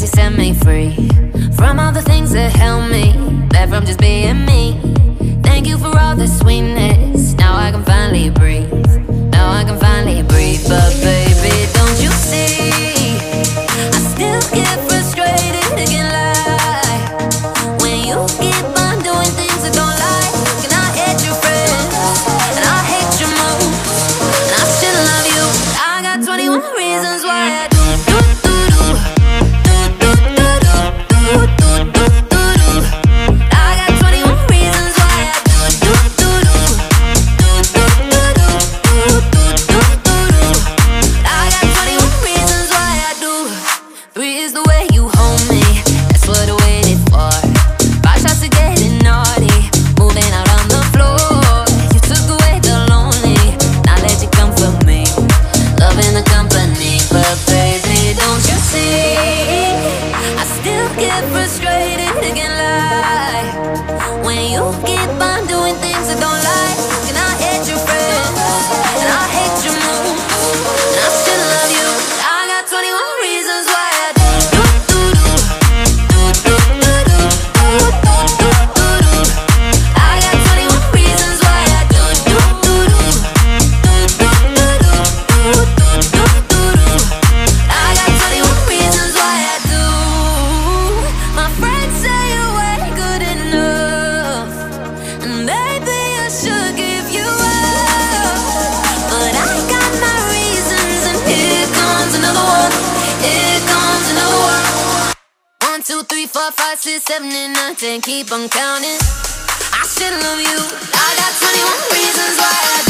cause you set me free. From all the things that held me Back from just being me. Thank you for all the sweetness. Now I can finally breathe. Now I can finally breathe, but baby Keep on counting. I should love you. I got 21 reasons why I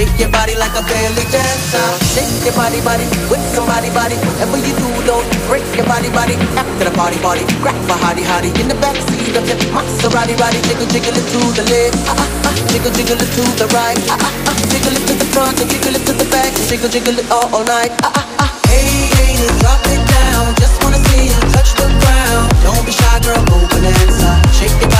Shake your body like a belly dancer. Shake your body, body with somebody, body. Whatever you do, don't break your body, body. After the party, party, grab a hottie, hottie in the backseat of the Maserati, body. Jiggle, jiggle it to the left, ah ah ah. Jiggle, jiggle it to the right, ah ah ah. Jiggle it to the front, and jiggle it to the back, and jiggle, jiggle it all, all night, ah ah ah. Hey, hey, drop it down. Just wanna see you touch the ground. Don't be shy, girl, move go bonanza. Shake your body.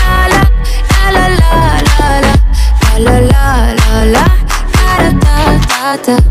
заката